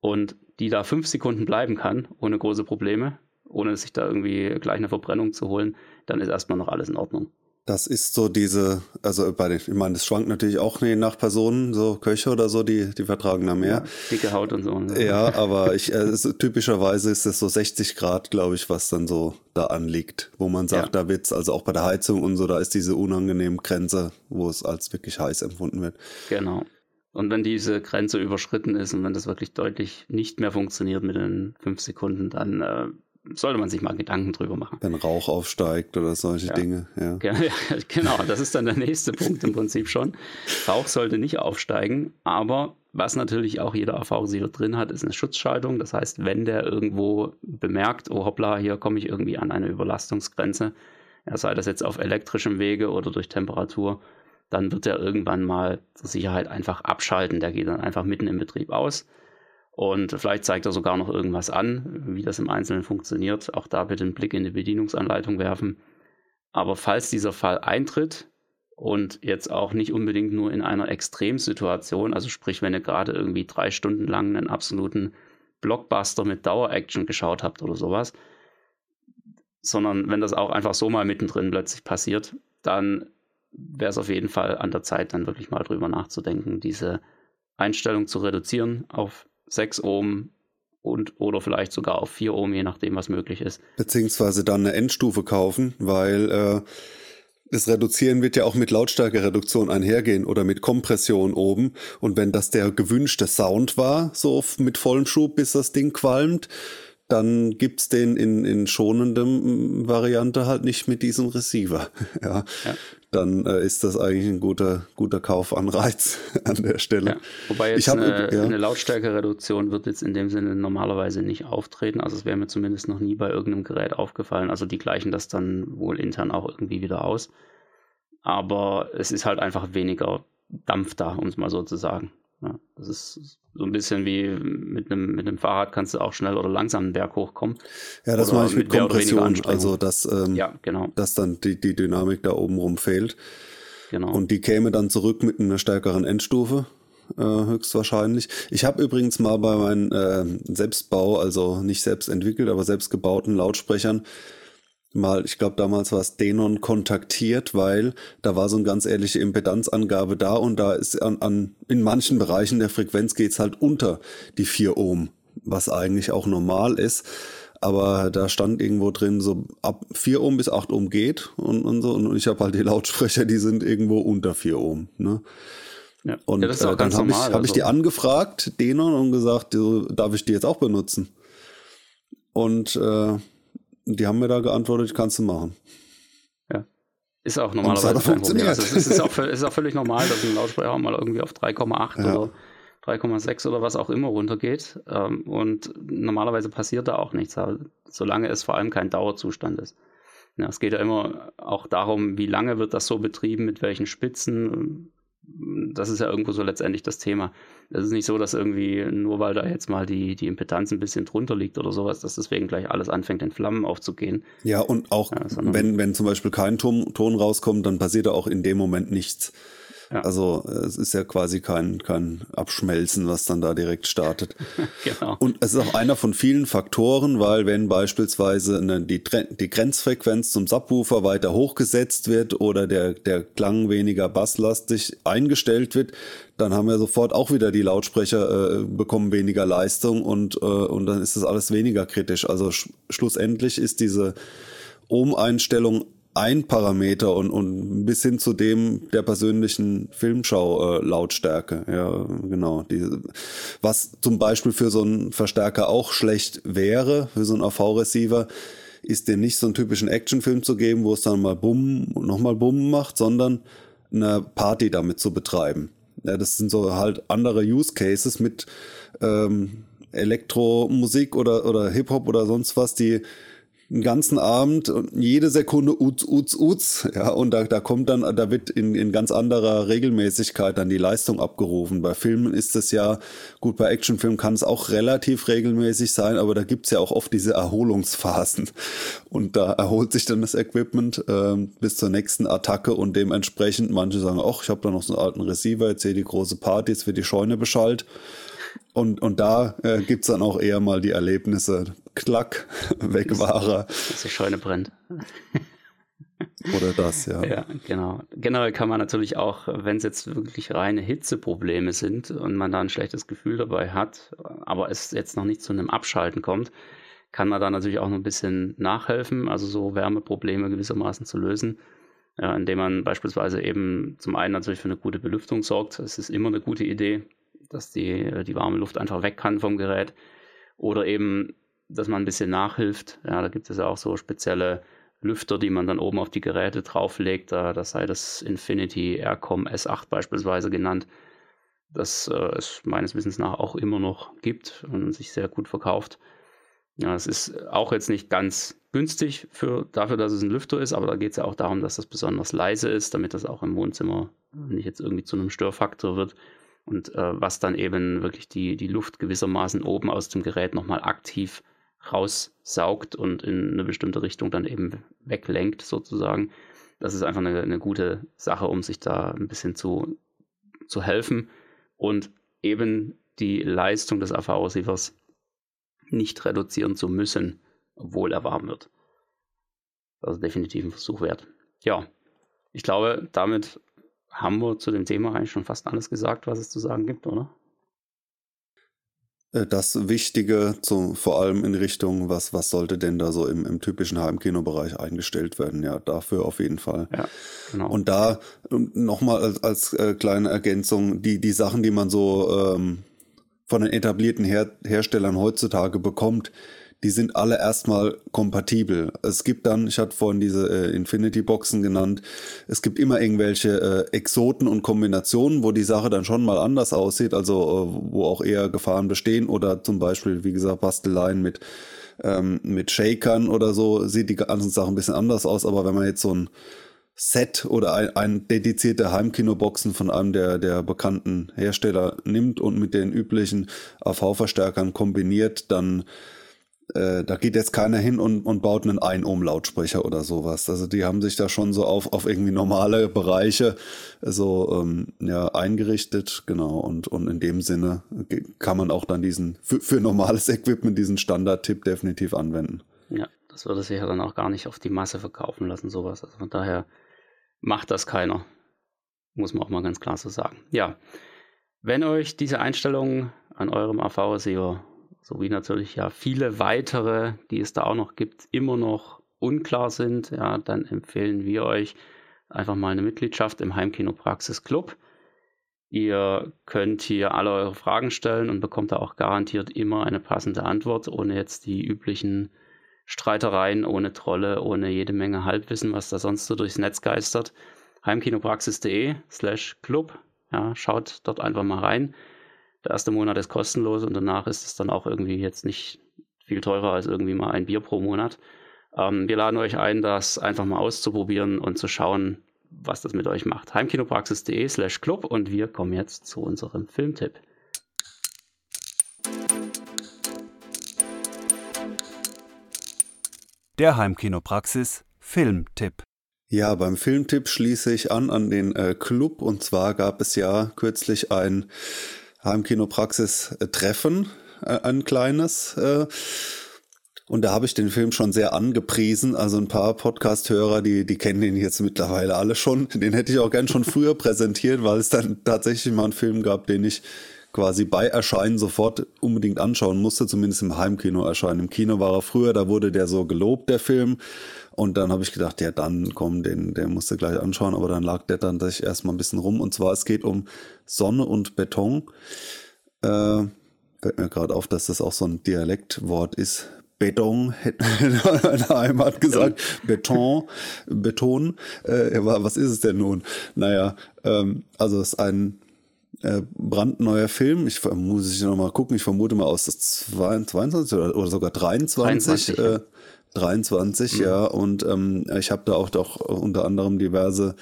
und die da 5 Sekunden bleiben kann, ohne große Probleme, ohne sich da irgendwie gleich eine Verbrennung zu holen, dann ist erstmal noch alles in Ordnung. Das ist so diese, also bei den, ich meine, das schwankt natürlich auch nach Personen, so Köche oder so, die, die vertragen da mehr. Ja, dicke Haut und so. Ne? Ja, aber ich, äh, typischerweise ist es so 60 Grad, glaube ich, was dann so da anliegt, wo man sagt, ja. da wird's, also auch bei der Heizung und so, da ist diese unangenehme Grenze, wo es als wirklich heiß empfunden wird. Genau. Und wenn diese Grenze überschritten ist und wenn das wirklich deutlich nicht mehr funktioniert mit den fünf Sekunden, dann äh, sollte man sich mal Gedanken drüber machen. Wenn Rauch aufsteigt oder solche ja. Dinge, [LAUGHS] ja. Genau, das ist dann der nächste Punkt im Prinzip schon. Rauch sollte nicht aufsteigen, aber was natürlich auch jeder AV-Receiver drin hat, ist eine Schutzschaltung. Das heißt, wenn der irgendwo bemerkt, oh hoppla, hier komme ich irgendwie an eine Überlastungsgrenze, ja, sei das jetzt auf elektrischem Wege oder durch Temperatur, dann wird er irgendwann mal zur Sicherheit einfach abschalten. Der geht dann einfach mitten im Betrieb aus und vielleicht zeigt er sogar noch irgendwas an, wie das im Einzelnen funktioniert. Auch da bitte einen Blick in die Bedienungsanleitung werfen. Aber falls dieser Fall eintritt und jetzt auch nicht unbedingt nur in einer Extremsituation, also sprich, wenn ihr gerade irgendwie drei Stunden lang einen absoluten Blockbuster mit Dauer-Action geschaut habt oder sowas, sondern wenn das auch einfach so mal mittendrin plötzlich passiert, dann wäre es auf jeden Fall an der Zeit, dann wirklich mal drüber nachzudenken, diese Einstellung zu reduzieren auf 6 Ohm und oder vielleicht sogar auf 4 Ohm, je nachdem, was möglich ist. Beziehungsweise dann eine Endstufe kaufen, weil äh, das Reduzieren wird ja auch mit Lautstärkereduktion einhergehen oder mit Kompression oben. Und wenn das der gewünschte Sound war, so mit vollem Schub, bis das Ding qualmt, dann gibt's den in, in schonendem Variante halt nicht mit diesem Receiver. [LAUGHS] ja. ja. Dann äh, ist das eigentlich ein guter, guter Kaufanreiz [LAUGHS] an der Stelle. Ja. Wobei jetzt hab, eine, ja. eine Lautstärkereduktion wird jetzt in dem Sinne normalerweise nicht auftreten. Also es wäre mir zumindest noch nie bei irgendeinem Gerät aufgefallen. Also die gleichen das dann wohl intern auch irgendwie wieder aus. Aber es ist halt einfach weniger Dampf da, um es mal so zu sagen. Ja, das ist so ein bisschen wie mit einem, mit einem Fahrrad kannst du auch schnell oder langsam einen Berg hochkommen. Ja, das mache ich mit, mit Kompression, also dass, ähm, ja, genau. dass dann die, die Dynamik da oben rum fehlt. Genau. Und die käme dann zurück mit einer stärkeren Endstufe, äh, höchstwahrscheinlich. Ich habe übrigens mal bei meinem äh, Selbstbau, also nicht selbst entwickelt, aber selbst gebauten Lautsprechern, mal, ich glaube damals war es Denon kontaktiert, weil da war so eine ganz ehrliche Impedanzangabe da und da ist an, an in manchen Bereichen der Frequenz geht's halt unter die 4 Ohm, was eigentlich auch normal ist. Aber da stand irgendwo drin, so ab 4 Ohm bis 8 Ohm geht und, und so. Und ich habe halt die Lautsprecher, die sind irgendwo unter 4 Ohm. Ne? Ja. Und ja, äh, dann habe ich, hab also. ich die angefragt, Denon, und gesagt, so, darf ich die jetzt auch benutzen? Und äh, die haben mir da geantwortet, kannst du machen. Ja. Ist auch normalerweise kein Problem. Also es ist auch, [LAUGHS] ist auch, völlig normal, dass ein Lautsprecher mal irgendwie auf 3,8 ja. oder 3,6 oder was auch immer runtergeht. Ähm, und normalerweise passiert da auch nichts, solange es vor allem kein Dauerzustand ist. Ja, es geht ja immer auch darum, wie lange wird das so betrieben, mit welchen Spitzen, das ist ja irgendwo so letztendlich das Thema. Es ist nicht so, dass irgendwie, nur weil da jetzt mal die, die Impedanz ein bisschen drunter liegt oder sowas, dass deswegen gleich alles anfängt, in Flammen aufzugehen. Ja, und auch, ja, wenn, wenn zum Beispiel kein Ton, Ton rauskommt, dann passiert da auch in dem Moment nichts. Ja. Also es ist ja quasi kein, kein Abschmelzen, was dann da direkt startet. [LAUGHS] genau. Und es ist auch einer von vielen Faktoren, weil wenn beispielsweise eine, die, die Grenzfrequenz zum Subwoofer weiter hochgesetzt wird oder der, der Klang weniger basslastig eingestellt wird, dann haben wir sofort auch wieder die Lautsprecher äh, bekommen weniger Leistung und, äh, und dann ist das alles weniger kritisch. Also sch schlussendlich ist diese Ohm-Einstellung ein Parameter und, und bis hin zu dem der persönlichen Filmschau äh. Ja, genau. Die, was zum Beispiel für so einen Verstärker auch schlecht wäre, für so einen AV-Receiver, ist den nicht so einen typischen Actionfilm zu geben, wo es dann mal Bumm und nochmal Bumm macht, sondern eine Party damit zu betreiben. Ja, das sind so halt andere Use Cases mit ähm, Elektromusik oder, oder Hip-Hop oder sonst was, die einen ganzen Abend und jede Sekunde uz, uz, uz, ja, und da, da kommt dann, da wird in, in ganz anderer Regelmäßigkeit dann die Leistung abgerufen. Bei Filmen ist es ja, gut, bei Actionfilmen kann es auch relativ regelmäßig sein, aber da gibt's ja auch oft diese Erholungsphasen. Und da erholt sich dann das Equipment äh, bis zur nächsten Attacke und dementsprechend, manche sagen, ach, ich habe da noch so einen alten Receiver, jetzt sehe die große Party, jetzt wird die Scheune beschallt. Und, und da äh, gibt dann auch eher mal die Erlebnisse. Klack, [LAUGHS] weg war er. Dass die Scheune brennt. [LAUGHS] Oder das, ja. Ja, genau. Generell kann man natürlich auch, wenn es jetzt wirklich reine Hitzeprobleme sind und man da ein schlechtes Gefühl dabei hat, aber es jetzt noch nicht zu einem Abschalten kommt, kann man da natürlich auch noch ein bisschen nachhelfen, also so Wärmeprobleme gewissermaßen zu lösen, ja, indem man beispielsweise eben zum einen natürlich für eine gute Belüftung sorgt. Es ist immer eine gute Idee, dass die, die warme Luft einfach weg kann vom Gerät. Oder eben, dass man ein bisschen nachhilft. Ja, da gibt es ja auch so spezielle Lüfter, die man dann oben auf die Geräte drauflegt. Das sei das Infinity Aircom S8 beispielsweise genannt, das äh, es meines Wissens nach auch immer noch gibt und sich sehr gut verkauft. Ja, es ist auch jetzt nicht ganz günstig für, dafür, dass es ein Lüfter ist, aber da geht es ja auch darum, dass das besonders leise ist, damit das auch im Wohnzimmer nicht jetzt irgendwie zu einem Störfaktor wird und äh, was dann eben wirklich die, die Luft gewissermaßen oben aus dem Gerät nochmal aktiv raussaugt und in eine bestimmte Richtung dann eben weglenkt sozusagen. Das ist einfach eine, eine gute Sache, um sich da ein bisschen zu, zu helfen und eben die Leistung des AV-Receivers nicht reduzieren zu müssen, obwohl er warm wird. Das ist definitiv ein Versuch wert. Ja, ich glaube, damit haben wir zu dem Thema eigentlich schon fast alles gesagt, was es zu sagen gibt, oder? Äh, das Wichtige, zu, vor allem in Richtung, was, was sollte denn da so im, im typischen Heimkinobereich eingestellt werden? Ja, dafür auf jeden Fall. Ja, genau. Und da nochmal als, als äh, kleine Ergänzung, die, die Sachen, die man so ähm, von den etablierten Her Herstellern heutzutage bekommt, die sind alle erstmal kompatibel. Es gibt dann, ich hatte vorhin diese äh, Infinity-Boxen genannt, es gibt immer irgendwelche äh, Exoten und Kombinationen, wo die Sache dann schon mal anders aussieht, also äh, wo auch eher Gefahren bestehen oder zum Beispiel, wie gesagt, Basteleien mit, ähm, mit Shakern oder so, sieht die ganzen Sachen ein bisschen anders aus, aber wenn man jetzt so ein Set oder ein, ein dedizierte Heimkinoboxen von einem der, der bekannten Hersteller nimmt und mit den üblichen AV-Verstärkern kombiniert, dann äh, da geht jetzt keiner hin und, und baut einen Ein-Ohm-Lautsprecher oder sowas. Also die haben sich da schon so auf, auf irgendwie normale Bereiche so ähm, ja, eingerichtet, genau. Und, und in dem Sinne kann man auch dann diesen, für, für normales Equipment, diesen Standard-Tipp definitiv anwenden. Ja, das würde sich ja dann auch gar nicht auf die Masse verkaufen lassen, sowas. Also von daher macht das keiner. Muss man auch mal ganz klar so sagen. Ja. Wenn euch diese Einstellungen an eurem AV-SEO sowie natürlich ja viele weitere, die es da auch noch gibt, immer noch unklar sind, ja, dann empfehlen wir euch einfach mal eine Mitgliedschaft im Heimkino Praxis Club. Ihr könnt hier alle eure Fragen stellen und bekommt da auch garantiert immer eine passende Antwort, ohne jetzt die üblichen Streitereien, ohne Trolle, ohne jede Menge Halbwissen, was da sonst so durchs Netz geistert. Heimkinopraxis.de slash Club. Ja, schaut dort einfach mal rein. Der erste Monat ist kostenlos und danach ist es dann auch irgendwie jetzt nicht viel teurer als irgendwie mal ein Bier pro Monat. Ähm, wir laden euch ein, das einfach mal auszuprobieren und zu schauen, was das mit euch macht. Heimkinopraxis.de slash Club und wir kommen jetzt zu unserem Filmtipp. Der Heimkinopraxis Filmtipp. Ja, beim Filmtipp schließe ich an an den äh, Club und zwar gab es ja kürzlich ein Heimkinopraxis-Treffen, äh, ein kleines. Äh, und da habe ich den Film schon sehr angepriesen. Also ein paar Podcast-Hörer, die, die kennen den jetzt mittlerweile alle schon. [LAUGHS] Den hätte ich auch gern schon früher präsentiert, weil es dann tatsächlich mal einen Film gab, den ich quasi bei Erscheinen sofort unbedingt anschauen musste, zumindest im Heimkino erscheinen. Im Kino war er früher, da wurde der so gelobt, der Film. Und dann habe ich gedacht, ja, dann komm, den, der musste gleich anschauen, aber dann lag der dann sich erstmal ein bisschen rum. Und zwar, es geht um Sonne und Beton. Äh, fällt mir gerade auf, dass das auch so ein Dialektwort ist. Beton, [LAUGHS] hätte meine Heimat gesagt. Beton, Beton. Äh, was ist es denn nun? Naja, ähm, also es ist ein äh, brandneuer Film. Ich muss ich noch mal gucken. Ich vermute mal aus das 22 oder, oder sogar 23. 23 äh, 23, mhm. ja. Und ähm, ich habe da auch doch unter anderem diverse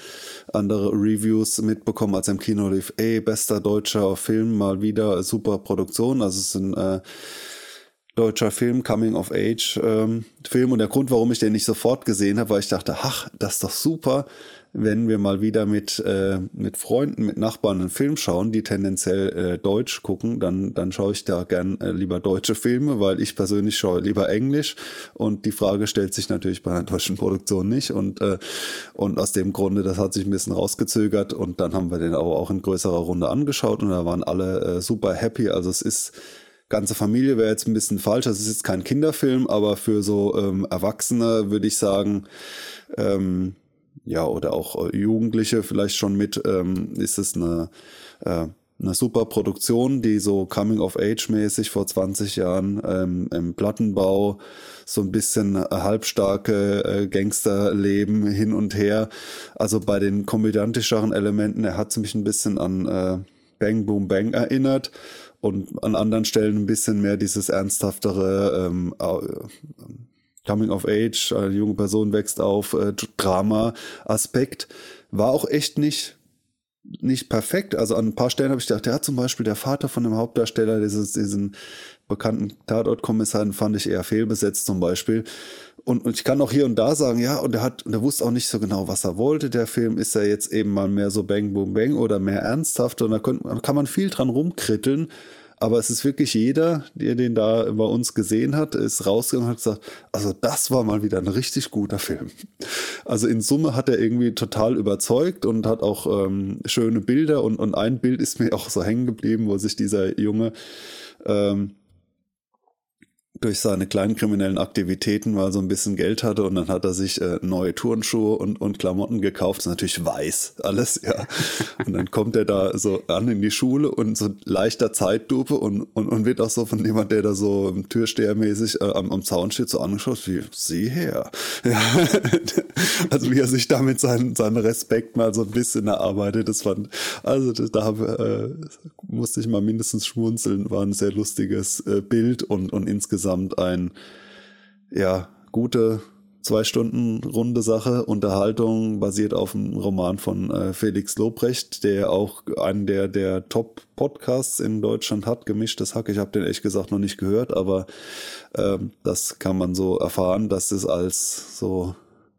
andere Reviews mitbekommen, als im Kino lief. Ey, bester deutscher Film, mal wieder super Produktion. Also es ist ein äh, deutscher Film, Coming of Age ähm, Film. Und der Grund, warum ich den nicht sofort gesehen habe, weil ich dachte, ach, das ist doch super wenn wir mal wieder mit, äh, mit Freunden, mit Nachbarn einen Film schauen, die tendenziell äh, Deutsch gucken, dann, dann schaue ich da gern äh, lieber deutsche Filme, weil ich persönlich schaue lieber Englisch. Und die Frage stellt sich natürlich bei einer deutschen Produktion nicht. Und, äh, und aus dem Grunde, das hat sich ein bisschen rausgezögert. Und dann haben wir den aber auch in größerer Runde angeschaut und da waren alle äh, super happy. Also es ist ganze Familie wäre jetzt ein bisschen falsch. Das ist jetzt kein Kinderfilm, aber für so ähm, Erwachsene würde ich sagen, ähm, ja, oder auch äh, Jugendliche vielleicht schon mit, ähm, ist es eine, äh, eine super Produktion, die so Coming-of-Age-mäßig vor 20 Jahren ähm, im Plattenbau so ein bisschen äh, halbstarke äh, Gangsterleben hin und her. Also bei den komödiantischeren Elementen, er hat mich ein bisschen an äh, Bang Boom Bang erinnert und an anderen Stellen ein bisschen mehr dieses ernsthaftere ähm, Coming of Age, eine junge Person wächst auf, äh, Drama-Aspekt. War auch echt nicht, nicht perfekt. Also an ein paar Stellen habe ich gedacht, ja, zum Beispiel der Vater von dem Hauptdarsteller, dieses, diesen bekannten Tatort-Kommissar, fand ich eher fehlbesetzt zum Beispiel. Und, und ich kann auch hier und da sagen, ja, und er hat, und er wusste auch nicht so genau, was er wollte. Der Film ist ja jetzt eben mal mehr so Bang Boom Bang oder mehr ernsthaft. Und da, könnt, da kann man viel dran rumkritteln. Aber es ist wirklich jeder, der den da bei uns gesehen hat, ist rausgegangen und hat gesagt, also das war mal wieder ein richtig guter Film. Also in Summe hat er irgendwie total überzeugt und hat auch ähm, schöne Bilder und, und ein Bild ist mir auch so hängen geblieben, wo sich dieser Junge ähm, durch seine kleinen kriminellen Aktivitäten mal so ein bisschen Geld hatte und dann hat er sich äh, neue Turnschuhe und, und Klamotten gekauft. Das ist natürlich weiß alles, ja. [LAUGHS] Und dann kommt er da so an in die Schule und so leichter Zeitlupe und, und, und wird auch so von jemand, der da so Türstehermäßig äh, am, am Zaun steht, so angeschaut, wie, sieh her. [LAUGHS] Ja. also wie er sich damit seinen, seinen Respekt mal so ein bisschen erarbeitet, das fand, also da äh, musste ich mal mindestens schmunzeln, war ein sehr lustiges äh, Bild und, und insgesamt insgesamt ein, ja, gute zwei Stunden runde Sache. Unterhaltung basiert auf einem Roman von äh, Felix Lobrecht, der auch einen der, der Top-Podcasts in Deutschland hat, gemischtes Hack. Ich habe den ehrlich gesagt noch nicht gehört, aber ähm, das kann man so erfahren, dass es als so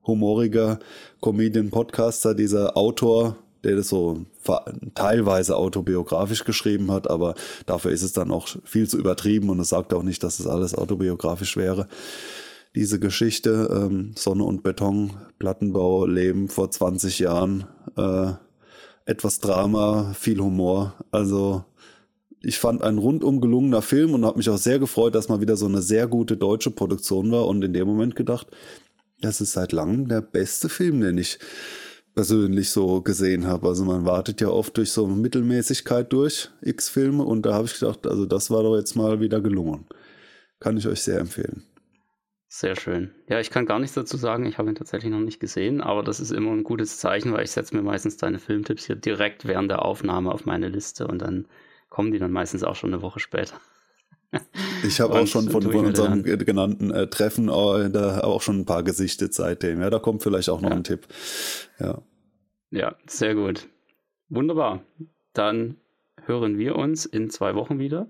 humoriger Comedian-Podcaster dieser Autor der das so teilweise autobiografisch geschrieben hat, aber dafür ist es dann auch viel zu übertrieben und es sagt auch nicht, dass es alles autobiografisch wäre. Diese Geschichte, ähm, Sonne und Beton, Plattenbau, Leben vor 20 Jahren, äh, etwas Drama, viel Humor. Also ich fand ein rundum gelungener Film und habe mich auch sehr gefreut, dass mal wieder so eine sehr gute deutsche Produktion war und in dem Moment gedacht, das ist seit langem der beste Film, den ich persönlich so gesehen habe. Also man wartet ja oft durch so Mittelmäßigkeit durch, X-Filme, und da habe ich gedacht, also das war doch jetzt mal wieder gelungen. Kann ich euch sehr empfehlen. Sehr schön. Ja, ich kann gar nichts dazu sagen. Ich habe ihn tatsächlich noch nicht gesehen, aber das ist immer ein gutes Zeichen, weil ich setze mir meistens deine Filmtipps hier direkt während der Aufnahme auf meine Liste und dann kommen die dann meistens auch schon eine Woche später. Ich habe auch schon von, von unserem genannten äh, Treffen äh, da auch schon ein paar gesichtet seitdem. Ja, da kommt vielleicht auch noch ja. ein Tipp. Ja. Ja, sehr gut. Wunderbar. Dann hören wir uns in zwei Wochen wieder.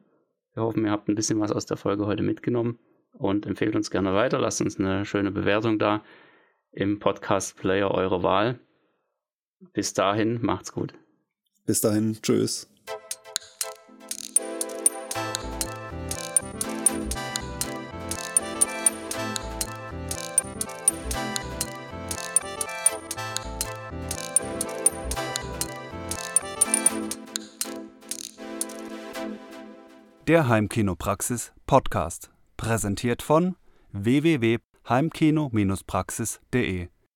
Wir hoffen, ihr habt ein bisschen was aus der Folge heute mitgenommen und empfehlt uns gerne weiter. Lasst uns eine schöne Bewertung da im Podcast-Player eurer Wahl. Bis dahin, macht's gut. Bis dahin, tschüss. Der Heimkinopraxis Podcast, präsentiert von www.heimkino-praxis.de